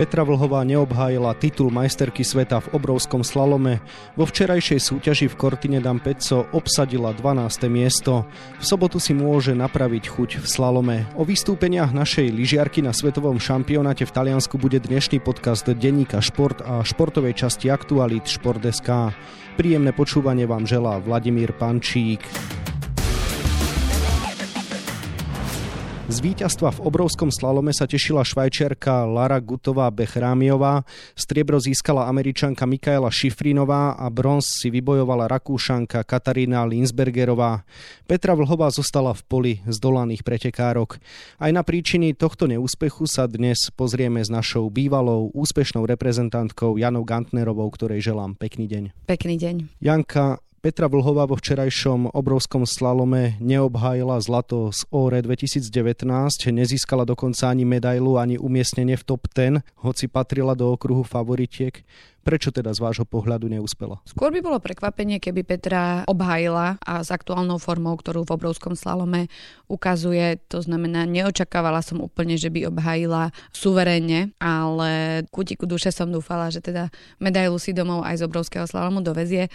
Petra Vlhová neobhájila titul majsterky sveta v obrovskom slalome. Vo včerajšej súťaži v Cortine d'Ampezzo obsadila 12. miesto. V sobotu si môže napraviť chuť v slalome. O vystúpeniach našej lyžiarky na svetovom šampionáte v Taliansku bude dnešný podcast denníka Šport a športovej časti aktualít Šport.sk. Príjemné počúvanie vám želá Vladimír Pančík. Z víťazstva v obrovskom slalome sa tešila švajčiarka Lara Gutová Bechrámiová, striebro získala američanka Mikaela Šifrinová a bronz si vybojovala rakúšanka Katarína Linsbergerová. Petra Vlhová zostala v poli zdolaných pretekárok. Aj na príčiny tohto neúspechu sa dnes pozrieme s našou bývalou úspešnou reprezentantkou Janou Gantnerovou, ktorej želám pekný deň. Pekný deň. Janka, Petra Vlhová vo včerajšom obrovskom slalome neobhájila zlato z ORE 2019, nezískala dokonca ani medailu, ani umiestnenie v top 10, hoci patrila do okruhu favoritiek. Prečo teda z vášho pohľadu neúspela? Skôr by bolo prekvapenie, keby Petra obhájila a s aktuálnou formou, ktorú v obrovskom slalome ukazuje, to znamená, neočakávala som úplne, že by obhájila suverénne, ale kutiku duše som dúfala, že teda medailu si domov aj z obrovského slalomu dovezie.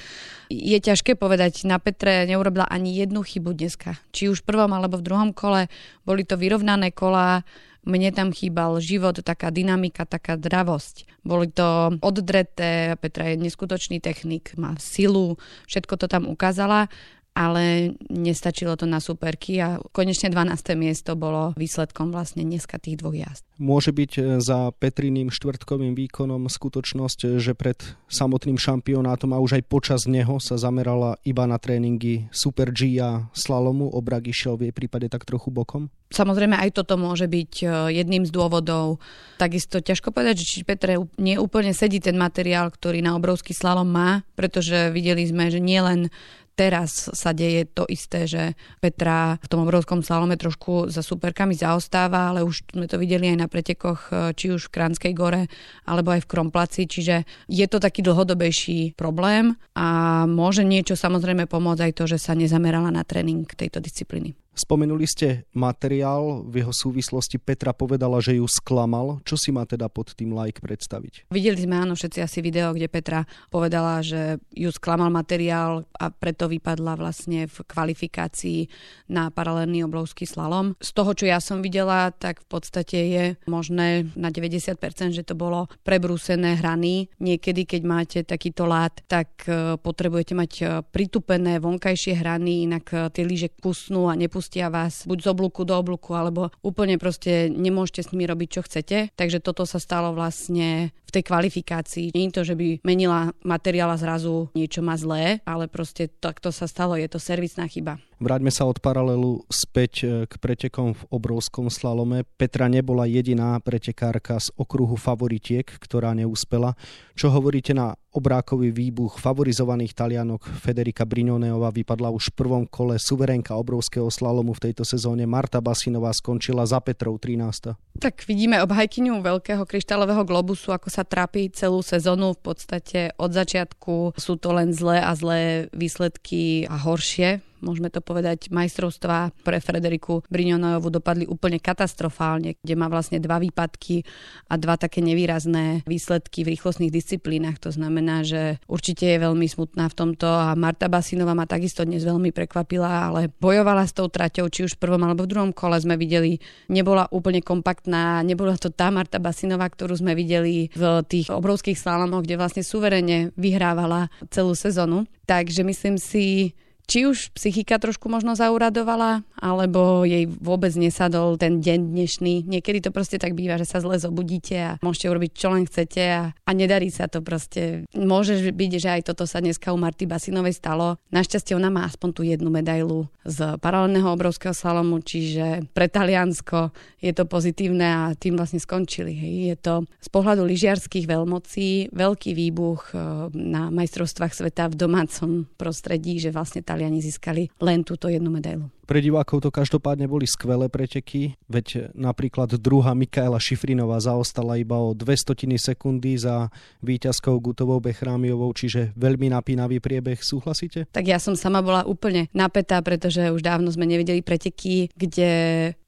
Je ťažké povedať, na Petre neurobila ani jednu chybu dneska. Či už v prvom alebo v druhom kole, boli to vyrovnané kola, mne tam chýbal život, taká dynamika, taká dravosť. Boli to oddreté, Petra je neskutočný technik, má silu, všetko to tam ukázala ale nestačilo to na superky a konečne 12. miesto bolo výsledkom vlastne dneska tých dvoch jazd. Môže byť e, za Petriným štvrtkovým výkonom skutočnosť, že pred samotným šampionátom a už aj počas neho sa zamerala iba na tréningy Super G a slalomu, obrak išiel v jej prípade tak trochu bokom? Samozrejme aj toto môže byť e, jedným z dôvodov. Takisto ťažko povedať, že či Petre neúplne sedí ten materiál, ktorý na obrovský slalom má, pretože videli sme, že nielen teraz sa deje to isté, že Petra v tom obrovskom slalome trošku za superkami zaostáva, ale už sme to videli aj na pretekoch, e, či už v Kranskej gore, alebo aj v Kromplaci, čiže je to taký dlhodobejší problém a môže niečo samozrejme pomôcť aj to, že sa nezamerala na tréning tejto disciplíny. Spomenuli ste materiál, v jeho súvislosti Petra povedala, že ju sklamal. Čo si má teda pod tým like predstaviť? Videli sme áno všetci asi video, kde Petra povedala, že ju sklamal materiál a preto vypadla vlastne v kvalifikácii na paralelný obrovský slalom. Z toho, čo ja som videla, tak v podstate je možné na 90%, že to bolo prebrúsené hrany. Niekedy, keď máte takýto lát, tak e, potrebujete mať e, pritupené vonkajšie hrany, inak e, tie lyže kusnú a nepustí pustia vás buď z oblúku do oblúku, alebo úplne proste nemôžete s nimi robiť, čo chcete. Takže toto sa stalo vlastne v tej kvalifikácii. Nie je to, že by menila materiál a zrazu niečo má zlé, ale proste takto sa stalo, je to servisná chyba. Vráťme sa od paralelu späť e, k pretekom v obrovskom slalome. Petra nebola jediná pretekárka z okruhu favoritiek, ktorá neúspela. Čo hovoríte na obrákový výbuch favorizovaných Talianok Federika Brignoneová vypadla už v prvom kole suverénka obrovského slalomu v tejto sezóne. Marta Basinová skončila za Petrou 13. Tak vidíme obhajkyňu veľkého kryštálového globusu, ako sa trápi celú sezónu. V podstate od začiatku sú to len zlé a zlé výsledky a horšie môžeme to povedať, majstrovstvá pre Frederiku Brignonojovú dopadli úplne katastrofálne, kde má vlastne dva výpadky a dva také nevýrazné výsledky v rýchlostných disciplínach. To znamená, že určite je veľmi smutná v tomto a Marta Basinová ma takisto dnes veľmi prekvapila, ale bojovala s tou traťou, či už v prvom alebo v druhom kole sme videli, nebola úplne kompaktná, nebola to tá Marta Basinová, ktorú sme videli v tých obrovských slalomoch, kde vlastne suverene vyhrávala celú sezónu. Takže myslím si, či už psychika trošku možno zauradovala, alebo jej vôbec nesadol ten deň dnešný. Niekedy to proste tak býva, že sa zle zobudíte a môžete urobiť čo len chcete a, a nedarí sa to proste. Môže byť, že aj toto sa dneska u Marty Basinovej stalo. Našťastie ona má aspoň tú jednu medailu z paralelného obrovského slalomu, čiže pre Taliansko je to pozitívne a tým vlastne skončili. Je to z pohľadu lyžiarských veľmocí veľký výbuch eh, na majstrovstvách sveta v domácom prostredí, že vlastne tá Taliani získali len túto jednu medailu. Pre divákov to každopádne boli skvelé preteky, veď napríklad druhá Mikaela Šifrinová zaostala iba o 200 sekundy za víťazkou Gutovou Bechrámiovou, čiže veľmi napínavý priebeh, súhlasíte? Tak ja som sama bola úplne napätá, pretože už dávno sme nevideli preteky, kde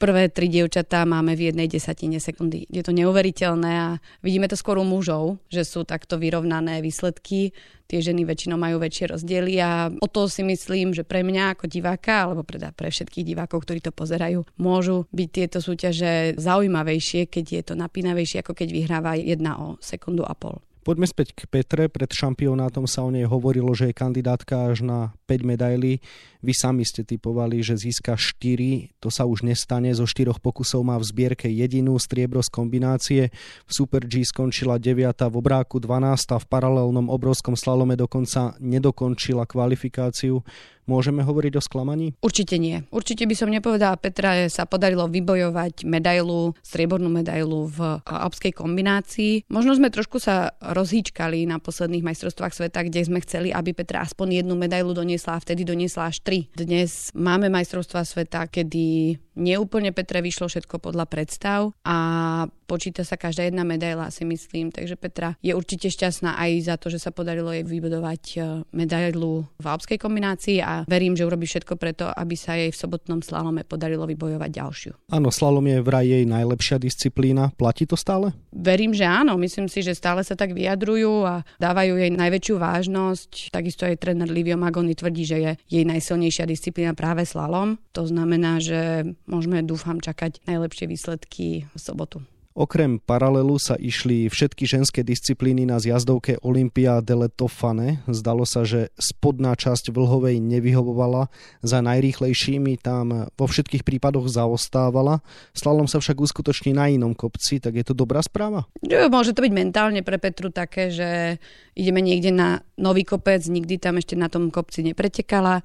prvé tri dievčatá máme v jednej desatine sekundy. Je to neuveriteľné a vidíme to skôr u mužov, že sú takto vyrovnané výsledky tie ženy väčšinou majú väčšie rozdiely a o to si myslím, že pre mňa ako diváka, alebo pre, pre všetkých divákov, ktorí to pozerajú, môžu byť tieto súťaže zaujímavejšie, keď je to napínavejšie, ako keď vyhráva jedna o sekundu a pol. Poďme späť k Petre. Pred šampionátom sa o nej hovorilo, že je kandidátka až na 5 medailí. Vy sami ste typovali, že získa 4. To sa už nestane. Zo 4 pokusov má v zbierke jedinú striebro z kombinácie. V Super G skončila 9. v obráku 12. v paralelnom obrovskom slalome dokonca nedokončila kvalifikáciu. Môžeme hovoriť o sklamaní? Určite nie. Určite by som nepovedala, Petra sa podarilo vybojovať medailu, striebornú medailu v alpskej kombinácii. Možno sme trošku sa rozhýčkali na posledných majstrovstvách sveta, kde sme chceli, aby Petra aspoň jednu medailu doniesla a vtedy doniesla až tri. Dnes máme majstrovstvá sveta, kedy neúplne Petre vyšlo všetko podľa predstav a počíta sa každá jedna medaila, si myslím. Takže Petra je určite šťastná aj za to, že sa podarilo jej vybudovať e, medailu v alpskej kombinácii a verím, že urobí všetko preto, aby sa jej v sobotnom slalome podarilo vybojovať ďalšiu. Áno, slalom je vraj jej najlepšia disciplína. Platí to stále? Verím, že áno. Myslím si, že stále sa tak vyjadrujú a dávajú jej najväčšiu vážnosť. Takisto aj tréner Livio Magoni tvrdí, že je jej najsilnejšia disciplína práve slalom. To znamená, že môžeme, dúfam, čakať najlepšie výsledky v sobotu. Okrem paralelu sa išli všetky ženské disciplíny na zjazdovke Olympia delle Tofane. Zdalo sa, že spodná časť vlhovej nevyhovovala, za najrýchlejšími tam vo všetkých prípadoch zaostávala. Slalom sa však uskutoční na inom kopci, tak je to dobrá správa? Môže to byť mentálne pre Petru také, že ideme niekde na nový kopec, nikdy tam ešte na tom kopci nepretekala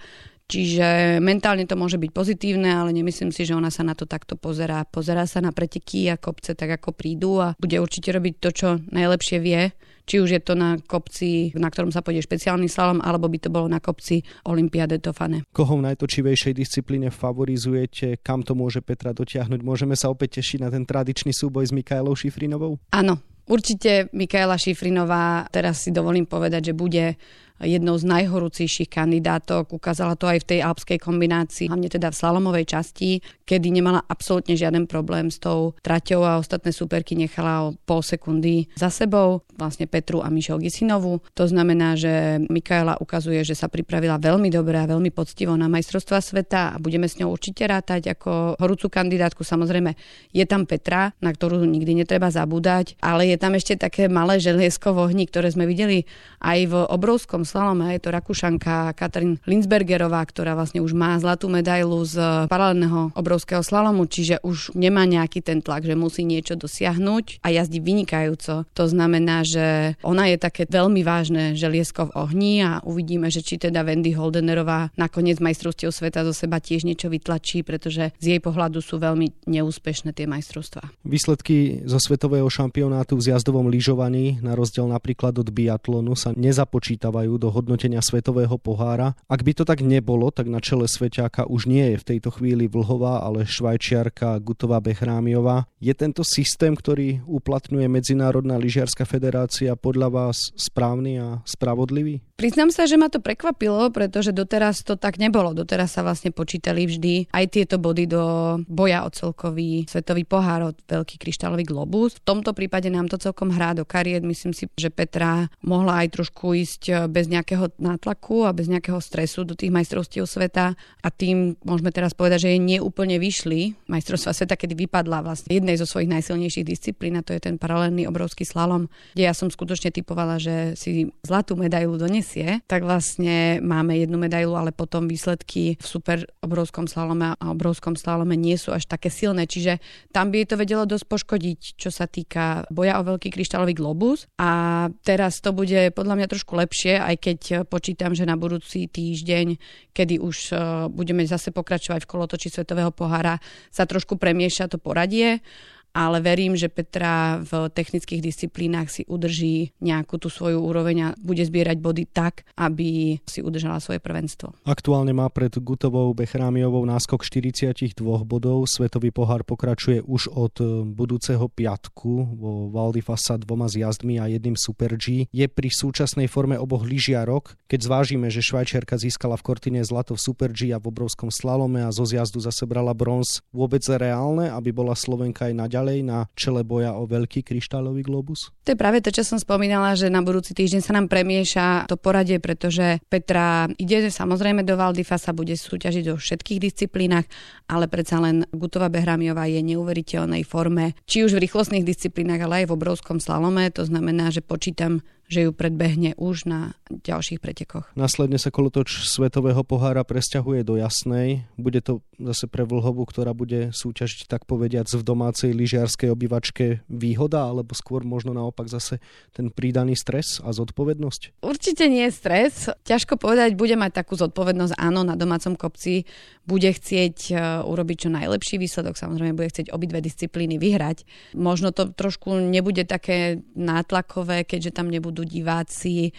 Čiže mentálne to môže byť pozitívne, ale nemyslím si, že ona sa na to takto pozerá. Pozerá sa na preteky a kopce tak, ako prídu a bude určite robiť to, čo najlepšie vie. Či už je to na kopci, na ktorom sa pôjde špeciálny slalom, alebo by to bolo na kopci Olympiade Tofane. Koho v najtočivejšej disciplíne favorizujete? Kam to môže Petra dotiahnuť? Môžeme sa opäť tešiť na ten tradičný súboj s Mikaelou Šifrinovou? Áno, Určite Mikaela Šifrinová, teraz si dovolím povedať, že bude jednou z najhorúcejších kandidátok. Ukázala to aj v tej alpskej kombinácii, hlavne teda v slalomovej časti, kedy nemala absolútne žiaden problém s tou traťou a ostatné superky nechala o pol sekundy za sebou, vlastne Petru a Mišel Gisinovu. To znamená, že Mikaela ukazuje, že sa pripravila veľmi dobre a veľmi poctivo na majstrovstva sveta a budeme s ňou určite rátať ako horúcu kandidátku. Samozrejme, je tam Petra, na ktorú nikdy netreba zabúdať, ale je tam ešte také malé želiesko v ohni, ktoré sme videli aj v obrovskom slalome. Je to Rakúšanka Katrin Linsbergerová, ktorá vlastne už má zlatú medailu z paralelného obrovského slalomu, čiže už nemá nejaký ten tlak, že musí niečo dosiahnuť a jazdí vynikajúco. To znamená, že ona je také veľmi vážne želiesko v ohni a uvidíme, že či teda Wendy Holdenerová nakoniec majstrovstiev sveta zo seba tiež niečo vytlačí, pretože z jej pohľadu sú veľmi neúspešné tie majstrovstvá. Výsledky zo svetového šampionátu v zjazdovom lyžovaní, na rozdiel napríklad od biatlonu, sa nezapočítavajú do hodnotenia svetového pohára. Ak by to tak nebolo, tak na čele sveťáka už nie je v tejto chvíli Vlhová, ale švajčiarka Gutová Bechrámiová. Je tento systém, ktorý uplatňuje Medzinárodná lyžiarská federácia podľa vás správny a spravodlivý? Priznám sa, že ma to prekvapilo, pretože doteraz to tak nebolo. Doteraz sa vlastne počítali vždy aj tieto body do boja o celkový svetový pohár, od veľký kryštálový globus. V tomto prípade nám to celkom hrá do kariet. Myslím si, že Petra mohla aj trošku ísť bez nejakého nátlaku a bez nejakého stresu do tých majstrovstiev sveta. A tým môžeme teraz povedať, že jej neúplne vyšli majstrovstva sveta, kedy vypadla vlastne jednej zo svojich najsilnejších disciplín a to je ten paralelný obrovský slalom, kde ja som skutočne typovala, že si zlatú medailu donesie, tak vlastne máme jednu medailu, ale potom výsledky v super obrovskom slalome a obrovskom slalome nie sú až také silné, čiže tam by jej to vedelo dosť poškodiť, čo sa týka boja o veľký kryštálový globus. A teraz to bude podľa mňa trošku lepšie, aj keď eh, počítam, že na budúci týždeň, kedy už eh, budeme zase pokračovať v kolotoči Svetového pohára, sa trošku premieša to poradie ale verím, že Petra v technických disciplínach si udrží nejakú tú svoju úroveň a bude zbierať body tak, aby si udržala svoje prvenstvo. Aktuálne má pred Gutovou Bechrámiovou náskok 42 bodov. Svetový pohár pokračuje už od e, budúceho piatku vo Valdifasa dvoma zjazdmi a jedným Super G. Je pri súčasnej forme oboch lyžiarok, keď zvážime, že Švajčiarka získala v Kortine zlato v Super G a v obrovskom slalome a zo zjazdu zase brala bronz, vôbec reálne, aby bola Slovenka aj naďalej ďalej na čele boja o veľký kryštálový globus? To je práve to, čo som spomínala, že na budúci týždeň sa nám premieša to poradie, pretože Petra ide samozrejme do Valdifa, sa bude súťažiť do všetkých disciplínach, ale predsa len Gutová Behramiová je neuveriteľnej forme, či už v rýchlostných disciplínach, ale aj v obrovskom slalome. To znamená, že počítam že ju predbehne už na ďalších pretekoch. Následne sa kolotoč Svetového pohára presťahuje do Jasnej. Bude to zase pre Vlhovu, ktorá bude súťažiť tak povediac v domácej lyžiarskej obývačke výhoda, alebo skôr možno naopak zase ten pridaný stres a zodpovednosť? Určite nie stres. Ťažko povedať, bude mať takú zodpovednosť, áno, na domácom kopci bude chcieť e, urobiť čo najlepší výsledok, samozrejme bude chcieť obidve disciplíny vyhrať. Možno to trošku nebude také nátlakové, keďže tam nebudú diváci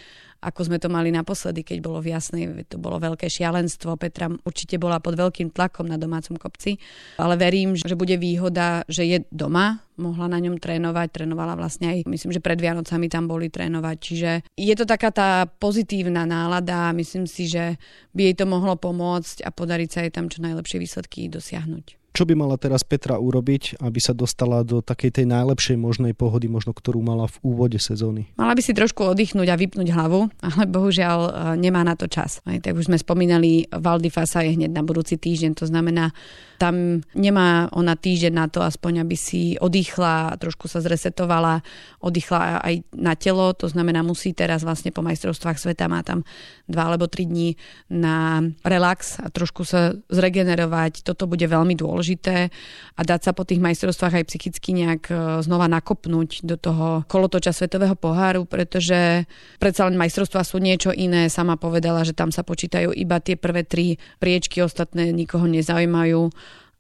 ako sme to mali naposledy, keď bolo v jasnej, to bolo veľké šialenstvo. Petra určite bola pod veľkým tlakom na domácom kopci, ale verím, že bude výhoda, že je doma, mohla na ňom trénovať, trénovala vlastne aj, myslím, že pred Vianocami tam boli trénovať, čiže je to taká tá pozitívna nálada a myslím si, že by jej to mohlo pomôcť a podariť sa jej tam čo najlepšie výsledky dosiahnuť. Čo by mala teraz Petra urobiť, aby sa dostala do takej tej najlepšej možnej pohody, možno ktorú mala v úvode sezóny? Mala by si trošku oddychnúť a vypnúť hlavu, ale bohužiaľ e, nemá na to čas. Aj, tak už sme spomínali, Valdifasa je hneď na budúci týždeň, to znamená, tam nemá ona týždeň na to aspoň, aby si oddychla, trošku sa zresetovala, oddychla aj na telo, to znamená, musí teraz vlastne po majstrovstvách sveta, má tam dva alebo tri dní na relax a trošku sa zregenerovať. Toto bude veľmi dôležité a dať sa po tých majstrovstvách aj psychicky nejak e, znova nakopnúť do toho kolotoča Svetového poháru, pretože predsa len majstrovstvá sú niečo iné. Sama povedala, že tam sa počítajú iba tie prvé tri priečky, ostatné nikoho nezaujímajú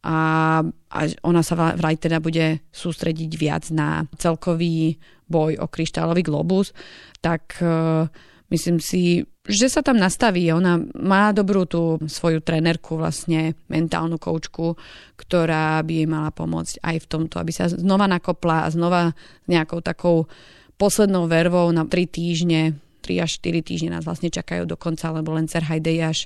a, a ona sa vraj teda bude sústrediť viac na celkový boj o kryštálový globus, tak uh, myslím si, že sa tam nastaví. Ona má dobrú tú svoju trenerku, vlastne mentálnu koučku, ktorá by jej mala pomôcť aj v tomto, aby sa znova nakopla a znova nejakou takou poslednou vervou na 3 týždne 3 až 4 týždne nás vlastne čakajú do konca, lebo len Cerhajdej až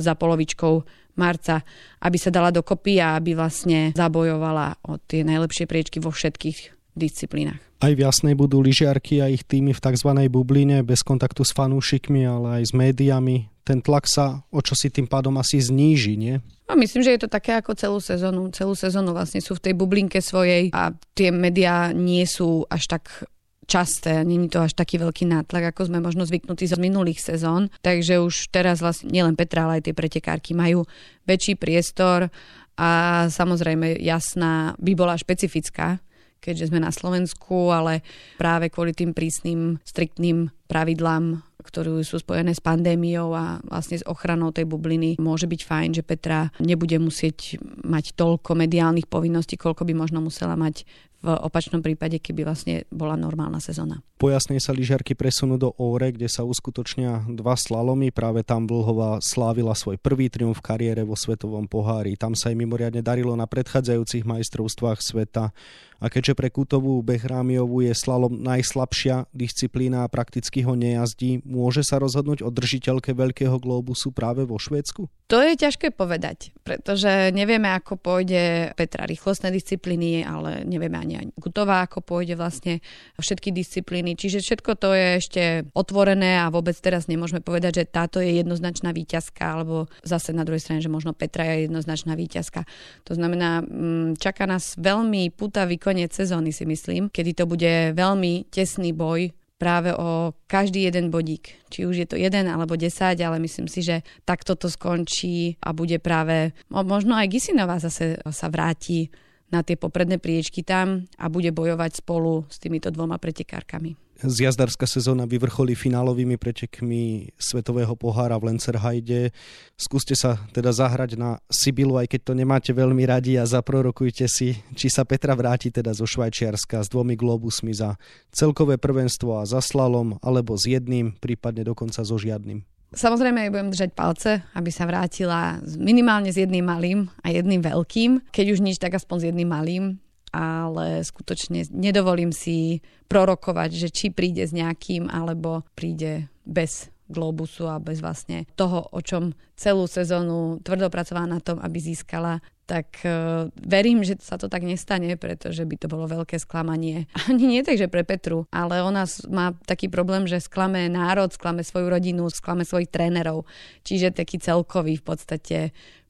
za polovičkou marca, aby sa dala dokopy a aby vlastne zabojovala o tie najlepšie priečky vo všetkých disciplínach. Aj v Jasnej budú lyžiarky a ich týmy v tzv. bubline bez kontaktu s fanúšikmi, ale aj s médiami. Ten tlak sa o čo si tým pádom asi zníži, nie? No, myslím, že je to také ako celú sezónu. Celú sezónu vlastne sú v tej bublinke svojej a tie médiá nie sú až tak časté, není to až taký veľký nátlak, ako sme možno zvyknutí z minulých sezón. Takže už teraz vlastne nielen Petra, ale aj tie pretekárky majú väčší priestor a samozrejme jasná by bola špecifická, keďže sme na Slovensku, ale práve kvôli tým prísnym, striktným pravidlám ktoré sú spojené s pandémiou a vlastne s ochranou tej bubliny. Môže byť fajn, že Petra nebude musieť mať toľko mediálnych povinností, koľko by možno musela mať v opačnom prípade, keby vlastne bola normálna sezóna. Po jasnej sa lyžiarky presunú do Óre, kde sa uskutočnia dva slalomy. Práve tam Vlhová slávila svoj prvý triumf v kariére vo svetovom pohári. Tam sa jej mimoriadne darilo na predchádzajúcich majstrovstvách sveta. A keďže pre Kutovú Behrámiovú je slalom najslabšia disciplína a prakticky ho nejazdí, môže sa rozhodnúť o držiteľke Veľkého globusu práve vo Švédsku? To je ťažké povedať, pretože nevieme, ako pôjde Petra rýchlostné disciplíny, ale nevieme ani, ani Kutová, ako pôjde vlastne všetky disciplíny. Čiže všetko to je ešte otvorené a vôbec teraz nemôžeme povedať, že táto je jednoznačná výťazka, alebo zase na druhej strane, že možno Petra je jednoznačná výťazka. To znamená, mm, čaká nás veľmi putavý koniec sezóny si myslím, kedy to bude veľmi tesný boj práve o každý jeden bodík. Či už je to jeden alebo 10, ale myslím si, že takto to skončí a bude práve, možno aj Gisinová zase sa vráti na tie popredné priečky tam a bude bojovať spolu s týmito dvoma pretekárkami. Zjazdárska sezóna vyvrcholí finálovými pretekmi Svetového pohára v Lencerhajde. Skúste sa teda zahrať na Sibilu, aj keď to nemáte veľmi radi a zaprorokujte si, či sa Petra vráti teda zo Švajčiarska s dvomi globusmi za celkové prvenstvo a za slalom, alebo s jedným, prípadne dokonca so žiadnym. Samozrejme aj budem držať palce, aby sa vrátila minimálne s jedným malým a jedným veľkým. Keď už nič, tak aspoň s jedným malým ale skutočne nedovolím si prorokovať, že či príde s nejakým, alebo príde bez globusu a bez vlastne toho, o čom celú sezónu tvrdo pracovala na tom, aby získala tak uh, verím, že sa to tak nestane, pretože by to bolo veľké sklamanie. Ani nie tak, že pre Petru, ale ona má taký problém, že sklame národ, sklame svoju rodinu, sklame svojich trénerov. Čiže taký celkový v podstate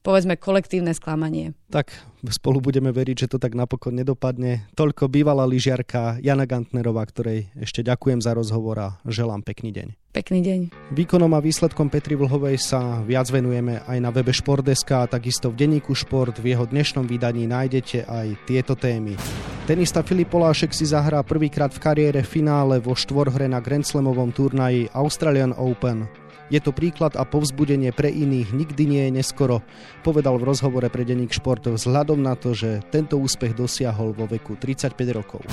povedzme kolektívne sklamanie. Tak spolu budeme veriť, že to tak napokon nedopadne. Toľko bývalá lyžiarka Jana Gantnerová, ktorej ešte ďakujem za rozhovor a želám pekný deň. Pekný deň. Výkonom a výsledkom Petri Vlhovej sa viac venujeme aj na webe Športdeska a takisto v denníku Šport. V jeho dnešnom vydaní nájdete aj tieto témy. Tenista Filip Polášek si zahrá prvýkrát v kariére finále vo štvorhre na Grand Slamovom turnaji Australian Open. Je to príklad a povzbudenie pre iných, nikdy nie je neskoro, povedal v rozhovore pre denník šport vzhľadom na to, že tento úspech dosiahol vo veku 35 rokov.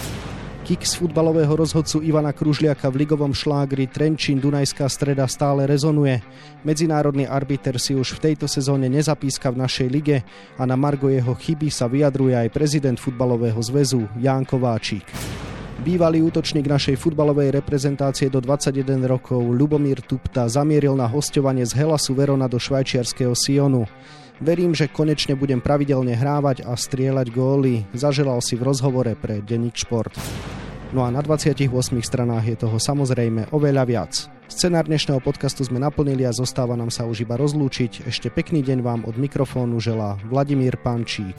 Kik z futbalového rozhodcu Ivana Kružliaka v ligovom šlágri Trenčín Dunajská streda stále rezonuje. Medzinárodný arbiter si už v tejto sezóne nezapíska v našej lige a na Margo jeho chyby sa vyjadruje aj prezident futbalového zväzu Ján Kováčik. Bývalý útočník našej futbalovej reprezentácie do 21 rokov Lubomír Tupta zamieril na hostovanie z Helasu Verona do švajčiarského Sionu. Verím, že konečne budem pravidelne hrávať a strieľať góly, zaželal si v rozhovore pre Denník Šport. No a na 28 stranách je toho samozrejme oveľa viac. Scenár dnešného podcastu sme naplnili a zostáva nám sa už iba rozlúčiť. Ešte pekný deň vám od mikrofónu želá Vladimír Pančík.